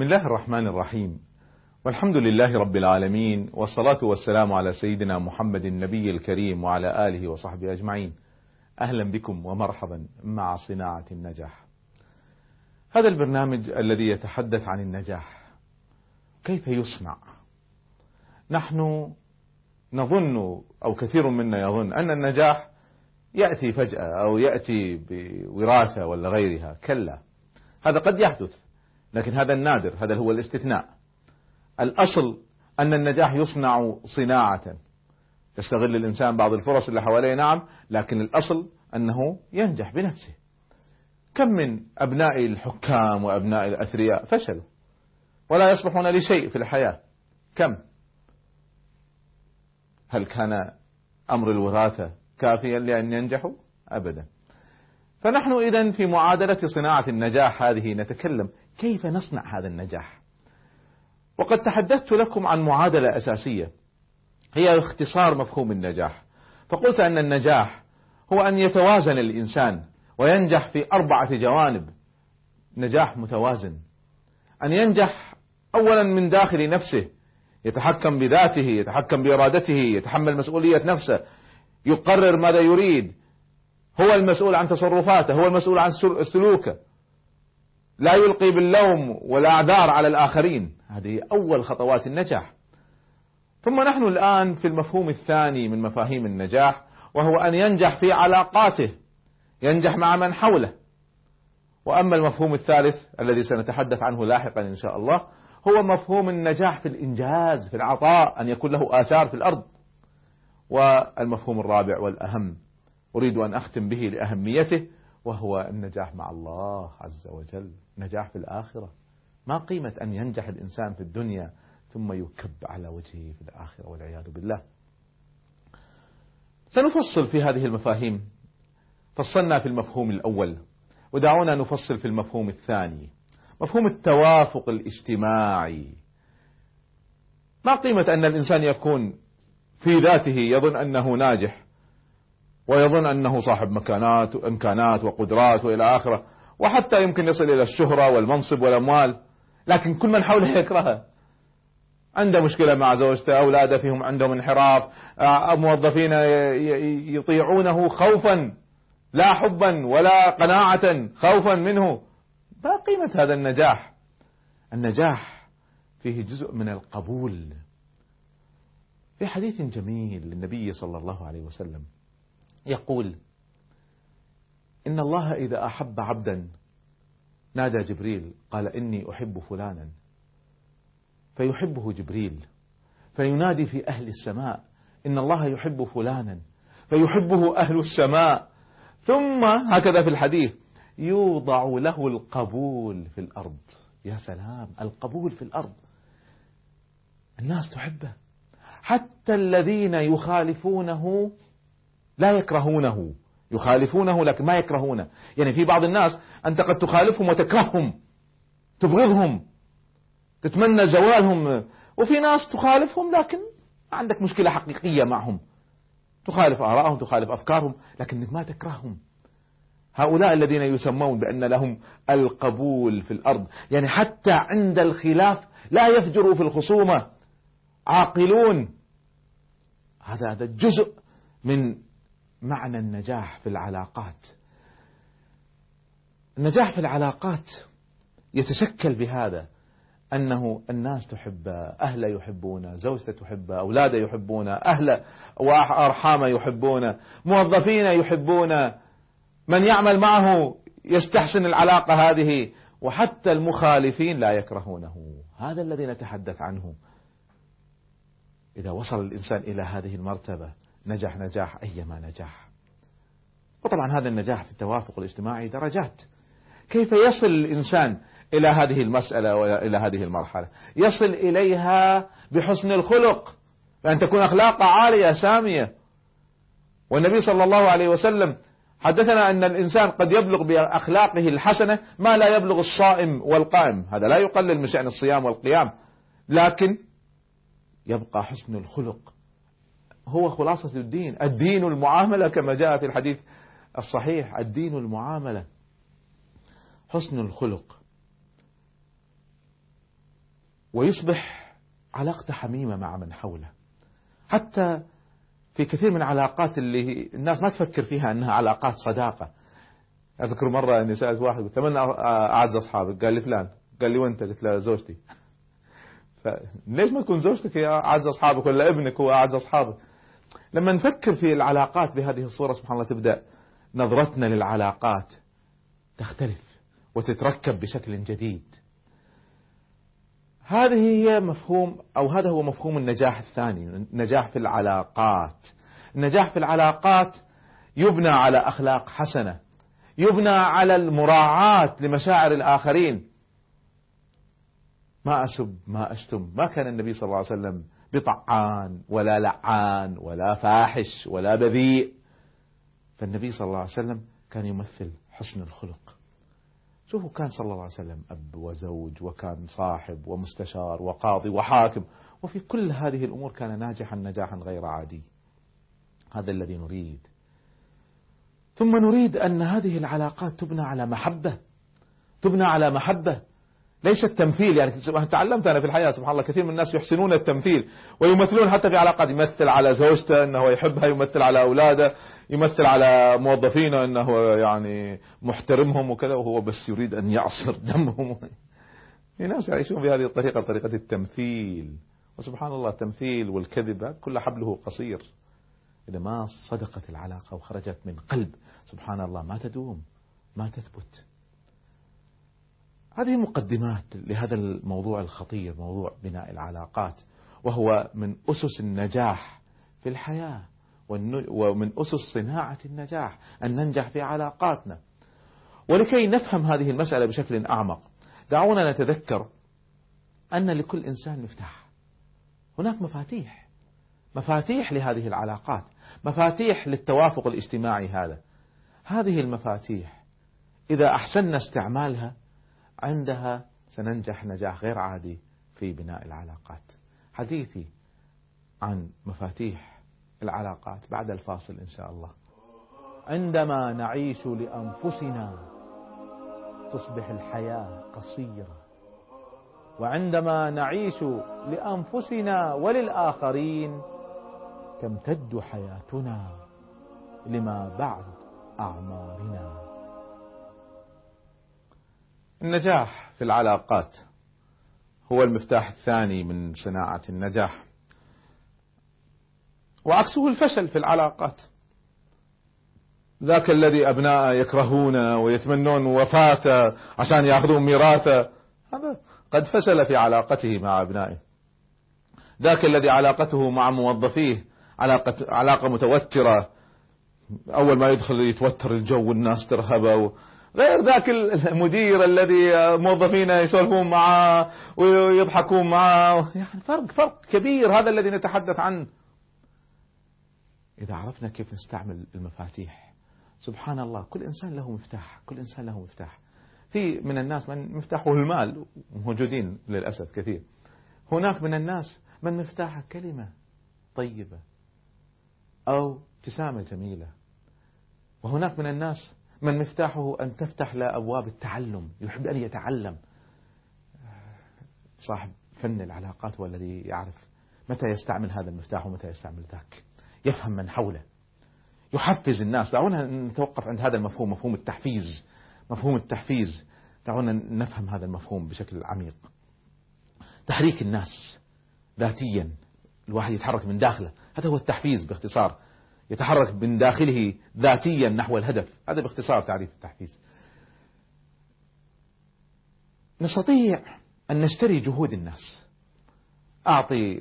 بسم الله الرحمن الرحيم. والحمد لله رب العالمين والصلاة والسلام على سيدنا محمد النبي الكريم وعلى آله وصحبه أجمعين. أهلا بكم ومرحبا مع صناعة النجاح. هذا البرنامج الذي يتحدث عن النجاح. كيف يصنع؟ نحن نظن أو كثير منا يظن أن النجاح يأتي فجأة أو يأتي بوراثة ولا غيرها. كلا هذا قد يحدث. لكن هذا النادر هذا هو الاستثناء. الأصل أن النجاح يصنع صناعة. يستغل الإنسان بعض الفرص اللي حواليه نعم لكن الأصل أنه ينجح بنفسه. كم من أبناء الحكام وأبناء الأثرياء فشلوا ولا يصلحون لشيء في الحياة. كم؟ هل كان أمر الوراثة كافيا لأن ينجحوا؟ أبدا. فنحن إذا في معادلة صناعة النجاح هذه نتكلم كيف نصنع هذا النجاح؟ وقد تحدثت لكم عن معادلة أساسية هي اختصار مفهوم النجاح. فقلت أن النجاح هو أن يتوازن الإنسان وينجح في أربعة جوانب. نجاح متوازن. أن ينجح أولا من داخل نفسه يتحكم بذاته يتحكم بإرادته يتحمل مسؤولية نفسه يقرر ماذا يريد. هو المسؤول عن تصرفاته هو المسؤول عن سلوكه. لا يلقي باللوم والأعذار على الآخرين. هذه أول خطوات النجاح. ثم نحن الآن في المفهوم الثاني من مفاهيم النجاح وهو أن ينجح في علاقاته. ينجح مع من حوله. وأما المفهوم الثالث الذي سنتحدث عنه لاحقا إن شاء الله هو مفهوم النجاح في الإنجاز في العطاء أن يكون له آثار في الأرض. والمفهوم الرابع والأهم أريد أن أختم به لأهميته وهو النجاح مع الله عز وجل نجاح في الآخرة. ما قيمة أن ينجح الإنسان في الدنيا ثم يكب على وجهه في الآخرة والعياذ بالله. سنفصل في هذه المفاهيم. فصلنا في المفهوم الأول ودعونا نفصل في المفهوم الثاني مفهوم التوافق الاجتماعي. ما قيمة أن الإنسان يكون في ذاته يظن أنه ناجح ويظن أنه صاحب مكانات وإمكانات وقدرات وإلى آخرة وحتى يمكن يصل إلى الشهرة والمنصب والأموال لكن كل من حوله يكرهه. عنده مشكلة مع زوجته أولادة فيهم عندهم انحراف آه، موظفين يطيعونه خوفا لا حبا ولا قناعة خوفا منه. ما قيمة هذا النجاح؟ النجاح فيه جزء من القبول. في حديث جميل للنبي صلى الله عليه وسلم يقول إن الله إذا أحب عبدا نادى جبريل قال إني أحب فلانا. فيحبه جبريل فينادي في أهل السماء إن الله يحب فلانا. فيحبه أهل السماء. ثم هكذا في الحديث يوضع له القبول في الأرض. يا سلام القبول في الأرض. الناس تحبه. حتى الذين يخالفونه لا يكرهونه. يخالفونه لكن ما يكرهونه. يعني في بعض الناس أنت قد تخالفهم وتكرههم. تبغضهم. تتمنى زوالهم. وفي ناس تخالفهم لكن عندك مشكلة حقيقية معهم. تخالف آرائهم تخالف أفكارهم لكنك ما تكرههم. هؤلاء الذين يسمون بأن لهم القبول في الأرض. يعني حتى عند الخلاف لا يفجروا في الخصومة. عاقلون. هذا هذا جزء من معنى النجاح في العلاقات. النجاح في العلاقات يتشكل بهذا أنه الناس تحبه أهله يحبونه زوجته تحبه أولاده يحبونه أهله وأرحامه يحبونه موظفين يحبونه من يعمل معه يستحسن العلاقة هذه وحتى المخالفين لا يكرهونه. هذا الذي نتحدث عنه. إذا وصل الإنسان إلى هذه المرتبة نجح نجاح أيما نجاح. وطبعا هذا النجاح في التوافق الاجتماعي درجات. كيف يصل الإنسان إلى هذه المسألة وإلى هذه المرحلة؟ يصل إليها بحسن الخلق بأن تكون أخلاقه عالية سامية. والنبي صلى الله عليه وسلم حدثنا أن الإنسان قد يبلغ بأخلاقه الحسنة ما لا يبلغ الصائم والقائم. هذا لا يقلل من شأن الصيام والقيام لكن يبقى حسن الخلق هو خلاصة الدين الدين المعاملة كما جاء في الحديث الصحيح الدين المعاملة حسن الخلق. ويصبح علاقته حميمة مع من حوله. حتى في كثير من العلاقات اللي الناس ما تفكر فيها إنها علاقات صداقة. أذكر مرة اني سألت واحد قلت من أعز أصحابك؟ قال لي فلان. قال لي وأنت؟ قلت له زوجتي. فليش ما تكون زوجتك هي أعز أصحابك ولا ابنك هو أعز أصحابك؟ لما نفكر في العلاقات بهذه الصورة سبحان الله تبدأ نظرتنا للعلاقات تختلف وتتركب بشكل جديد. هذه هي مفهوم أو هذا هو مفهوم النجاح الثاني النجاح في العلاقات. النجاح في العلاقات يبنى على أخلاق حسنة يبنى على المراعاة لمشاعر الآخرين. ما اسب ما أشتم. ما كان النبي صلى الله عليه وسلم بطعان ولا لعان ولا فاحش ولا بذيء. فالنبي صلى الله عليه وسلم كان يمثل حسن الخلق. شوفوا كان صلى الله عليه وسلم أب وزوج وكان صاحب ومستشار وقاضي وحاكم. وفي كل هذه الأمور كان ناجحا نجاحا غير عادي. هذا الذي نريد. ثم نريد أن هذه العلاقات تبنى على محبة. تبنى على محبة. ليس التمثيل يعني تعلمت أنا في الحياة سبحان الله كثير من الناس يحسنون التمثيل ويمثلون حتى في علاقات يمثل على زوجته إنه يحبها يمثل على أولاده يمثل على موظفينه إنه يعني محترمهم وكذا وهو بس يريد أن يعصر دمهم. في ناس يعيشون بهذه الطريقة طريقه التمثيل. وسبحان الله التمثيل والكذب كل حبله قصير. إذا ما صدقت العلاقة وخرجت من قلب سبحان الله ما تدوم ما تثبت. هذه مقدمات لهذا الموضوع الخطير موضوع بناء العلاقات وهو من أسس النجاح في الحياة ومن أسس صناعة النجاح أن ننجح في علاقاتنا. ولكي نفهم هذه المسألة بشكل أعمق دعونا نتذكر أن لكل إنسان مفتاح. هناك مفاتيح مفاتيح لهذه العلاقات مفاتيح للتوافق الاجتماعي هذا. هذه المفاتيح إذا أحسننا استعمالها عندها سننجح نجاح غير عادي في بناء العلاقات. حديثي عن مفاتيح العلاقات بعد الفاصل إن شاء الله. عندما نعيش لأنفسنا تصبح الحياة قصيرة. وعندما نعيش لأنفسنا وللآخرين تمتد حياتنا لما بعد أعمارنا. النجاح في العلاقات هو المفتاح الثاني من صناعة النجاح. وعكسه الفشل في العلاقات. ذاك الذي أبناء يكرهونه ويتمنون وفاته عشان يأخذون ميراثه هذا قد فشل في علاقته مع أبنائه. ذاك الذي علاقته مع موظفيه علاقة, علاقة متوترة أول ما يدخل يتوتر الجو والناس ترهبه غير ذاك المدير الذي موظفين يسولفون معه ويضحكون معه. يعني فرق فرق كبير هذا الذي نتحدث عنه. إذا عرفنا كيف نستعمل المفاتيح سبحان الله كل إنسان له مفتاح كل إنسان له مفتاح. في من الناس من مفتاحه المال موجودين للأسف كثير. هناك من الناس من مفتاحه كلمة طيبة أو ابتسامة جميلة. وهناك من الناس من مفتاحه أن تفتح له أبواب التعلم يحب أن يتعلم. صاحب فن العلاقات هو الذي يعرف متى يستعمل هذا المفتاح ومتى يستعمل ذاك. يفهم من حوله. يحفز الناس. دعونا نتوقف عند هذا المفهوم مفهوم التحفيز. مفهوم التحفيز. دعونا نفهم هذا المفهوم بشكل عميق. تحريك الناس ذاتيا. الواحد يتحرك من داخله. هذا هو التحفيز باختصار. يتحرك من داخله ذاتيا نحو الهدف. هذا باختصار تعريف التحفيز. نستطيع أن نشتري جهود الناس. أعطي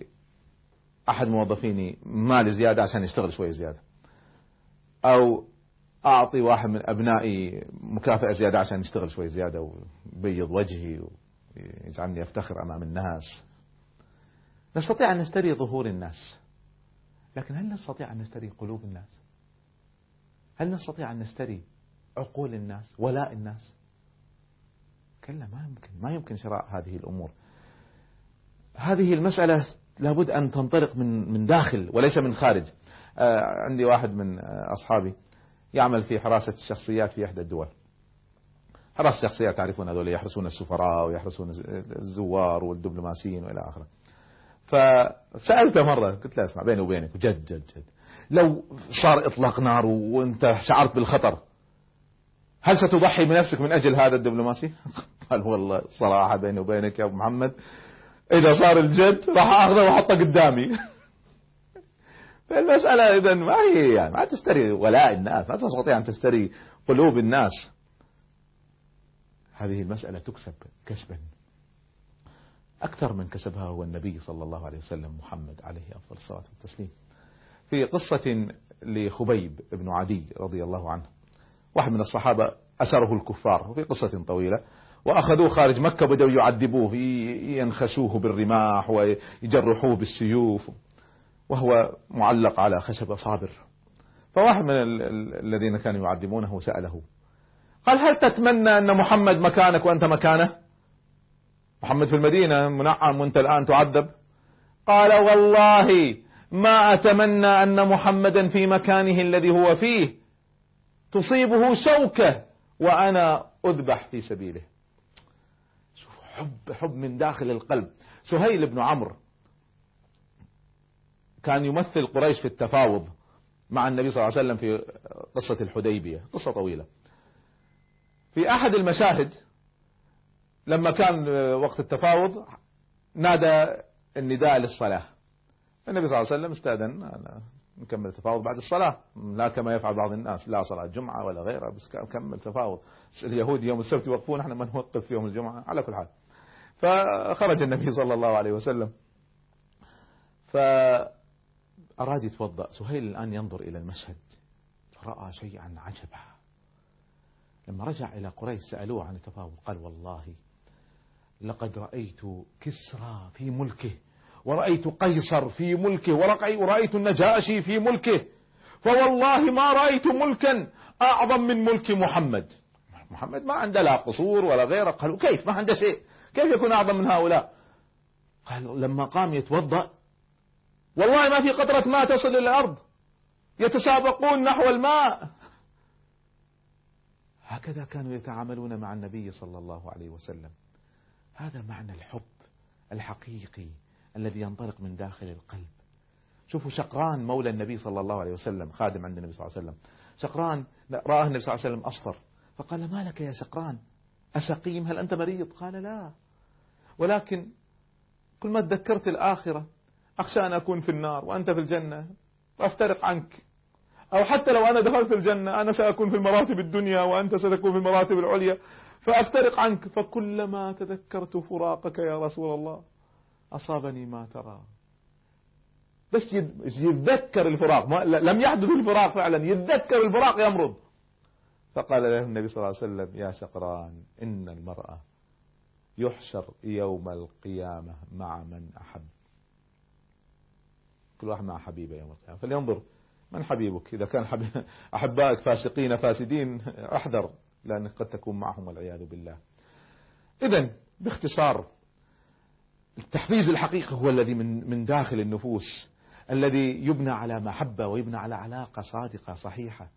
أحد موظفيني مال زيادة عشان يشتغل شوية زيادة. أو أعطي واحد من أبنائي مكافأة زيادة عشان يشتغل شوية زيادة ويبيض وجهي ويجعلني أفتخر أمام الناس. نستطيع أن نشتري ظهور الناس. لكن هل نستطيع أن نشتري قلوب الناس؟ هل نستطيع أن نشتري عقول الناس ولاء الناس؟ كلا ما يمكن ما يمكن شراء هذه الأمور. هذه المسألة لابد أن تنطلق من من داخل وليس من خارج. آه عندي واحد من آه أصحابي يعمل في حراسة الشخصيات في إحدى الدول. حرس شخصيات تعرفون هذول يحرسون السفراء ويحرسون الزوار والدبلوماسيين وإلى آخره. فسألته مرة قلت له اسمع بيني وبينك جد جد جد. لو صار إطلاق نار وأنت شعرت بالخطر هل ستضحي بنفسك من أجل هذا الدبلوماسي؟ قال والله صراحة بيني وبينك يا أبو محمد إذا صار الجد راح أخذه وأحطه قدامي. فالمسألة إذا ما هي يعني ما تستري ولاء الناس ما تستطيع أن تستري قلوب الناس. هذه المسألة تكسب كسبا. أكثر من كسبها هو النبي صلى الله عليه وسلم محمد عليه أفضل الصلاة والتسليم. في قصة لخبيب بن عدي رضي الله عنه واحد من الصحابة أسره الكفار وفي قصة طويلة وأخذوه خارج مكة بدأوا يعذبوه ينخسوه بالرماح ويجرحوه بالسيوف وهو معلق على خشبة صابر. فواحد من الذين كانوا يعذبونه سأله قال هل تتمنى أن محمد مكانك وأنت مكانه؟ محمد في المدينة منعم وأنت الآن تعذب. قال والله ما أتمنى أن محمدا في مكانه الذي هو فيه تصيبه شوكة وأنا أذبح في سبيله. حب حب من داخل القلب. سهيل بن عمرو كان يمثل قريش في التفاوض مع النبي صلى الله عليه وسلم في قصة الحديبية. قصة طويلة. في أحد المشاهد لما كان وقت التفاوض نادى النداء للصلاة. النبي صلى الله عليه وسلم استأذن نكمل التفاوض بعد الصلاة. لا كما يفعل بعض الناس لا صلاة جمعة ولا غيرها بس كمل تفاوض. اليهود يوم السبت يوقفون إحنا ما نوقف في يوم الجمعة. على كل حال. فخرج النبي صلى الله عليه وسلم. فأراد يتوضأ. سهيل الآن ينظر إلى المشهد. فرأى شيئا عجبا. لما رجع إلى قريش سألوه عن التفاوض. قال والله لقد رأيت كسرى في ملكه ورأيت قيصر في ملكه ورأيت النجاشي في ملكه. فوالله ما رأيت ملكا أعظم من ملك محمد. محمد ما عنده لا قصور ولا غيره. قالوا كيف؟ ما عنده شيء. كيف يكون أعظم من هؤلاء؟ قال لما قام يتوضأ والله ما في قطرة ماء تصل إلى الأرض. يتسابقون نحو الماء. هكذا كانوا يتعاملون مع النبي صلى الله عليه وسلم. هذا معنى الحب الحقيقي الذي ينطلق من داخل القلب. شوفوا شقران مولى النبي صلى الله عليه وسلم خادم عند النبي صلى الله عليه وسلم. شقران رآه النبي صلى الله عليه وسلم أصفر. فقال ما لك يا شقران؟ أسقيم؟ هل أنت مريض؟ قال لا. ولكن كل ما تذكرت الآخرة أخشى أن أكون في النار وأنت في الجنة وأفترق عنك. أو حتى لو أنا دخلت الجنة أنا سأكون في المراتب الدنيا وأنت ستكون في المراتب العليا. فأفترق عنك فكلما تذكرت فراقك يا رسول الله أصابني ما ترى. بس يتذكر الفراق ما لم يحدث الفراق فعلا يتذكر الفراق يمرض. فقال له النبي صلى الله عليه وسلم يا شقران إن المرأة يحشر يوم القيامة مع من أحب. كل واحد مع حبيبه يوم القيامة. فلينظر من حبيبك؟ إذا كان أحبائك فاسقين فاسدين أحذر. لأنك قد تكون معهم والعياذ بالله. إذا باختصار التحفيز الحقيقي هو الذي من من داخل النفوس الذي يبنى على محبة ويبنى على علاقة صادقة صحيحة.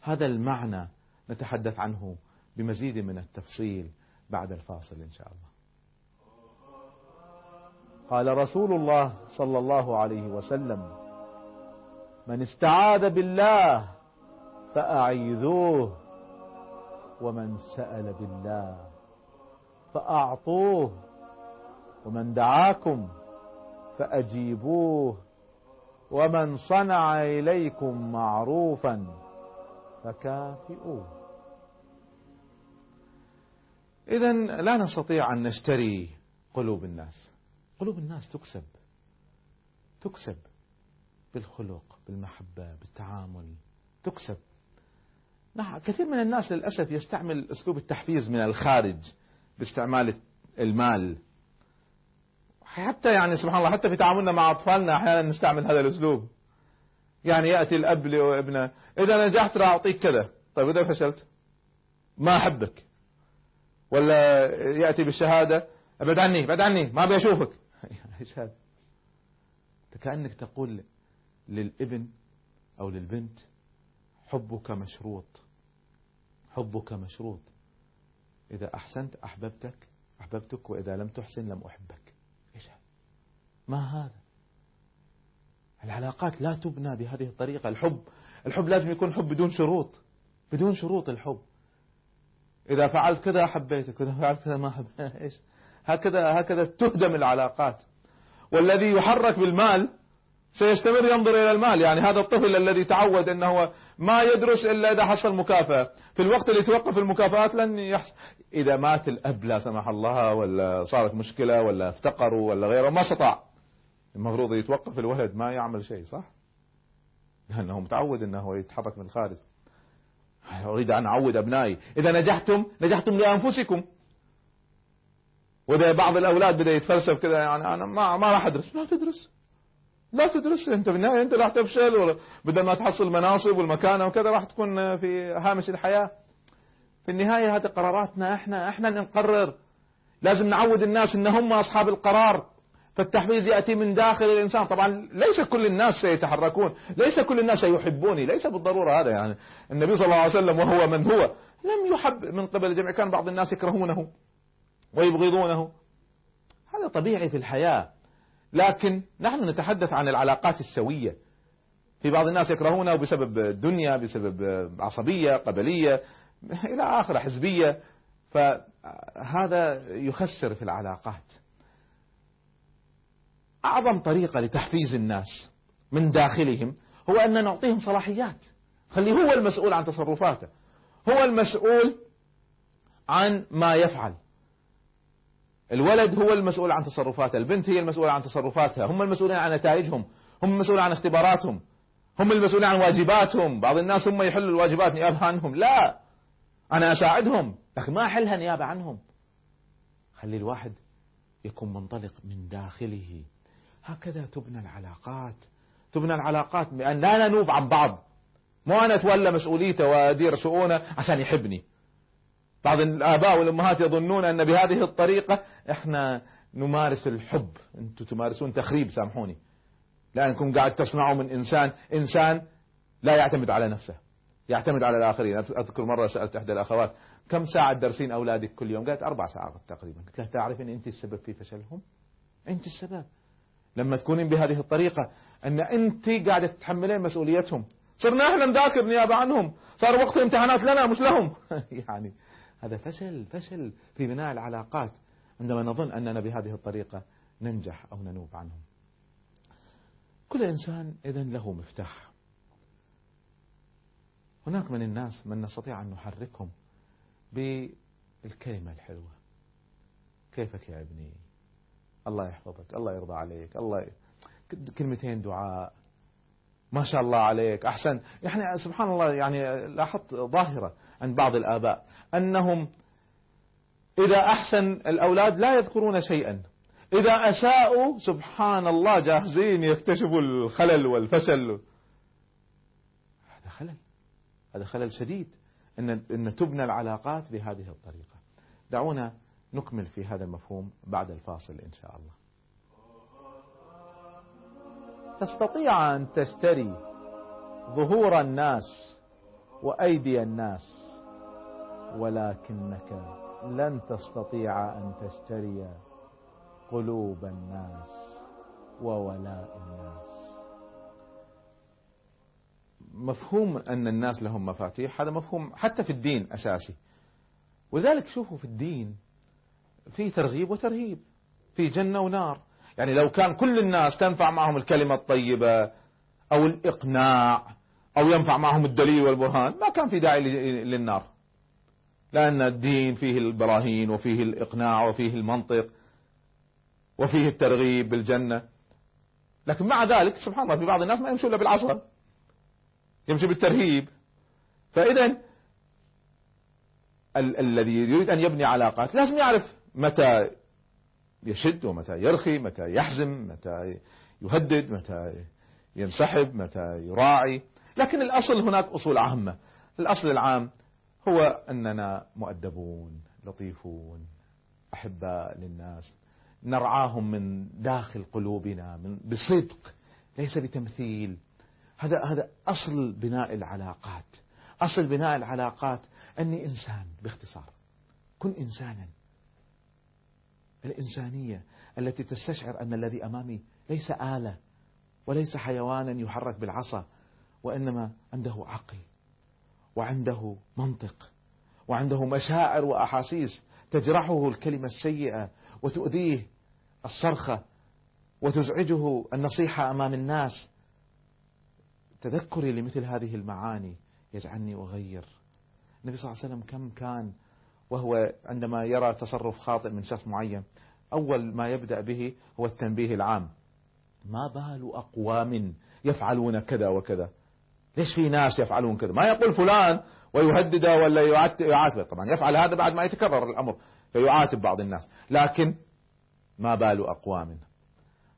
هذا المعنى نتحدث عنه بمزيد من التفصيل بعد الفاصل إن شاء الله. قال رسول الله صلى الله عليه وسلم من استعاذ بالله فأعيذوه ومن سأل بالله فأعطوه ومن دعاكم فأجيبوه ومن صنع إليكم معروفا فكافئوه. إذا لا نستطيع أن نشتري قلوب الناس. قلوب الناس تكسب تكسب بالخلق بالمحبة بالتعامل تكسب نعم كثير من الناس للأسف يستعمل أسلوب التحفيز من الخارج باستعمال المال. حتى يعني سبحان الله حتى في تعاملنا مع أطفالنا أحيانا نستعمل هذا الأسلوب. يعني يأتي الأب لابنه إذا نجحت راح أعطيك كذا. طيب إذا فشلت؟ ما أحبك. ولا يأتي بالشهادة أبعد عني أبعد عني ما أبي أشوفك. إيش هذا؟ كأنك تقول للابن أو للبنت حبك مشروط. حبك مشروط. إذا أحسنت أحببتك أحببتك وإذا لم تحسن لم أحبك. إيش؟ ما هذا؟ العلاقات لا تبنى بهذه الطريقة. الحب الحب لازم يكون حب بدون شروط بدون شروط الحب. إذا فعلت كذا حبيتك وإذا فعلت كذا ما حبيتك إيش؟ هكذا هكذا تهدم العلاقات. والذي يحرك بالمال سيستمر ينظر إلى المال. يعني هذا الطفل الذي تعود أنه ما يدرس إلا إذا حصل مكافأة. في الوقت اللي توقف المكافآت لن يحصل. إذا مات الأب لا سمح الله ولا صارت مشكلة ولا افتقروا ولا غيره ما استطاع. المفروض يتوقف الولد ما يعمل شيء صح؟ لأنه متعود أنه يتحرك من الخارج. أريد أن أعود أبنائي. إذا نجحتم نجحتم لأنفسكم. وإذا بعض الأولاد بدأ يتفلسف كذا يعني أنا ما ما راح أدرس. لا تدرس. لا تدرس أنت في النهاية أنت راح تفشل بدل ما تحصل مناصب والمكانة وكذا راح تكون في هامش الحياة. في النهاية هذه قراراتنا إحنا إحنا نقرر. لازم نعود الناس إن هم أصحاب القرار. فالتحفيز يأتي من داخل الإنسان. طبعا ليس كل الناس سيتحركون ليس كل الناس سيحبوني ليس بالضرورة هذا يعني. النبي صلى الله عليه وسلم وهو من هو لم يحب من قبل الجميع. كان بعض الناس يكرهونه ويبغضونه. هذا طبيعي في الحياة. لكن نحن نتحدث عن العلاقات السوية. في بعض الناس يكرهونه بسبب الدنيا بسبب عصبية قبلية إلى آخر حزبية. فهذا يخسر في العلاقات. أعظم طريقة لتحفيز الناس من داخلهم هو أن نعطيهم صلاحيات. خليه هو المسؤول عن تصرفاته. هو المسؤول عن ما يفعل. الولد هو المسؤول عن تصرفاته البنت هي المسؤولة عن تصرفاتها هم المسؤولين عن نتائجهم هم المسؤولين عن اختباراتهم هم المسؤولين عن واجباتهم بعض الناس هم يحلوا الواجبات نيابة عنهم لا أنا أساعدهم لكن ما أحلها نيابة عنهم. خلي الواحد يكون منطلق من داخله. هكذا تبنى العلاقات تبنى العلاقات بأن لا ننوب عن بعض. مو أنا أتولى مسؤوليته وأدير شؤونه عشان يحبني. بعض الآباء والأمهات يظنون أن بهذه الطريقة إحنا نمارس الحب. أنتم تمارسون تخريب سامحوني. لأنكم قاعد تصنعوا من إنسان إنسان لا يعتمد على نفسه يعتمد على الآخرين. أذكر مرة سألت إحدى الأخوات كم ساعة تدرسين أولادك كل يوم؟ قالت أربع ساعات تقريبا. قلت لها تعرف أن أنت السبب في فشلهم؟ أنت السبب. لما تكونين بهذه الطريقة أن أنت قاعدة تتحملين مسؤوليتهم. صرنا إحنا نذاكر نيابة عنهم. صار وقت امتحانات لنا مش لهم. يعني هذا فشل فشل في بناء العلاقات عندما نظن أننا بهذه الطريقة ننجح أو ننوب عنهم. كل إنسان إذا له مفتاح. هناك من الناس من نستطيع أن نحركهم بالكلمة الحلوة. كيفك يا ابني؟ الله يحفظك الله يرضى عليك الله. كلمتين دعاء. ما شاء الله عليك. أحسن. يعني سبحان الله يعني لاحظت ظاهرة عند بعض الآباء أنهم إذا أحسن الأولاد لا يذكرون شيئا. إذا أساءوا سبحان الله جاهزين يكتشفوا الخلل والفشل. هذا خلل. هذا خلل شديد أن أن تبنى العلاقات بهذه الطريقة. دعونا نكمل في هذا المفهوم بعد الفاصل إن شاء الله. تستطيع أن تشتري ظهور الناس وأيدي الناس ولكنك لن تستطيع أن تشتري قلوب الناس وولاء الناس. مفهوم أن الناس لهم مفاتيح هذا مفهوم حتى في الدين أساسي. ولذلك شوفوا في الدين في ترغيب وترهيب في جنة ونار. يعني لو كان كل الناس تنفع معهم الكلمة الطيبة أو الإقناع أو ينفع معهم الدليل والبرهان ما كان في داعي للنار. لأن الدين فيه البراهين وفيه الإقناع وفيه المنطق وفيه الترغيب بالجنة. لكن مع ذلك سبحان الله في بعض الناس ما يمشوا إلا بالعصا يمشي بالترهيب. فإذا ال- الذي يريد أن يبني علاقات لازم يعرف متى يشد ومتى يرخي متى يحزم متى يهدد متى ينسحب متى يراعي. لكن الأصل هناك أصول عامة. الأصل العام هو أننا مؤدبون لطيفون أحباء للناس. نرعاهم من داخل قلوبنا من بصدق ليس بتمثيل. هذا هذا أصل بناء العلاقات. أصل بناء العلاقات أني إنسان باختصار. كن إنسانا. الإنسانية التي تستشعر أن الذي أمامي ليس آلة وليس حيوانا يحرك بالعصا وإنما عنده عقل وعنده منطق وعنده مشاعر وأحاسيس تجرحه الكلمة السيئة وتؤذيه الصرخة وتزعجه النصيحة أمام الناس. تذكري لمثل هذه المعاني يجعلني أغير. النبي صلى الله عليه وسلم كم كان وهو عندما يرى تصرف خاطئ من شخص معين أول ما يبدأ به هو التنبيه العام. ما بال أقوام يفعلون كذا وكذا؟ ليش في ناس يفعلون كذا؟ ما يقول فلان ويهدده ولا يعاتبه طبعا يفعل هذا بعد ما يتكرر الأمر فيعاتب بعض الناس. لكن ما بال أقوام؟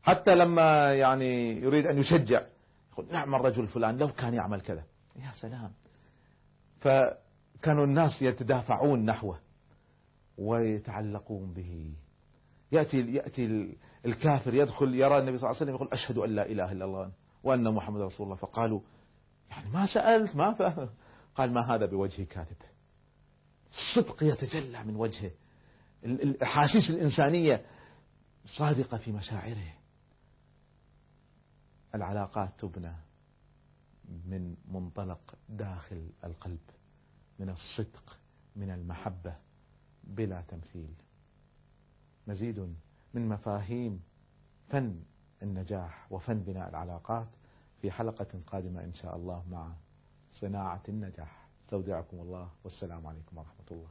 حتى لما يعني يريد أن يشجع يقول نعم الرجل فلان لو كان يعمل كذا. يا سلام. فكانوا الناس يتدافعون نحوه ويتعلقون به. يأتي يأتي الكافر يدخل يرى النبي صلى الله عليه وسلم يقول أشهد أن لا إله إلا الله وأن محمد رسول الله. فقالوا يعني ما سألت ما فهم قال ما هذا بوجه كاذب الصدق يتجلى من وجهه. الأحاسيس الإنسانية صادقة في مشاعره. العلاقات تبنى من منطلق داخل القلب. من الصدق من المحبة بلا تمثيل. مزيد من مفاهيم فن النجاح وفن بناء العلاقات في حلقة قادمة إن شاء الله مع صناعة النجاح. استودعكم الله والسلام عليكم ورحمة الله.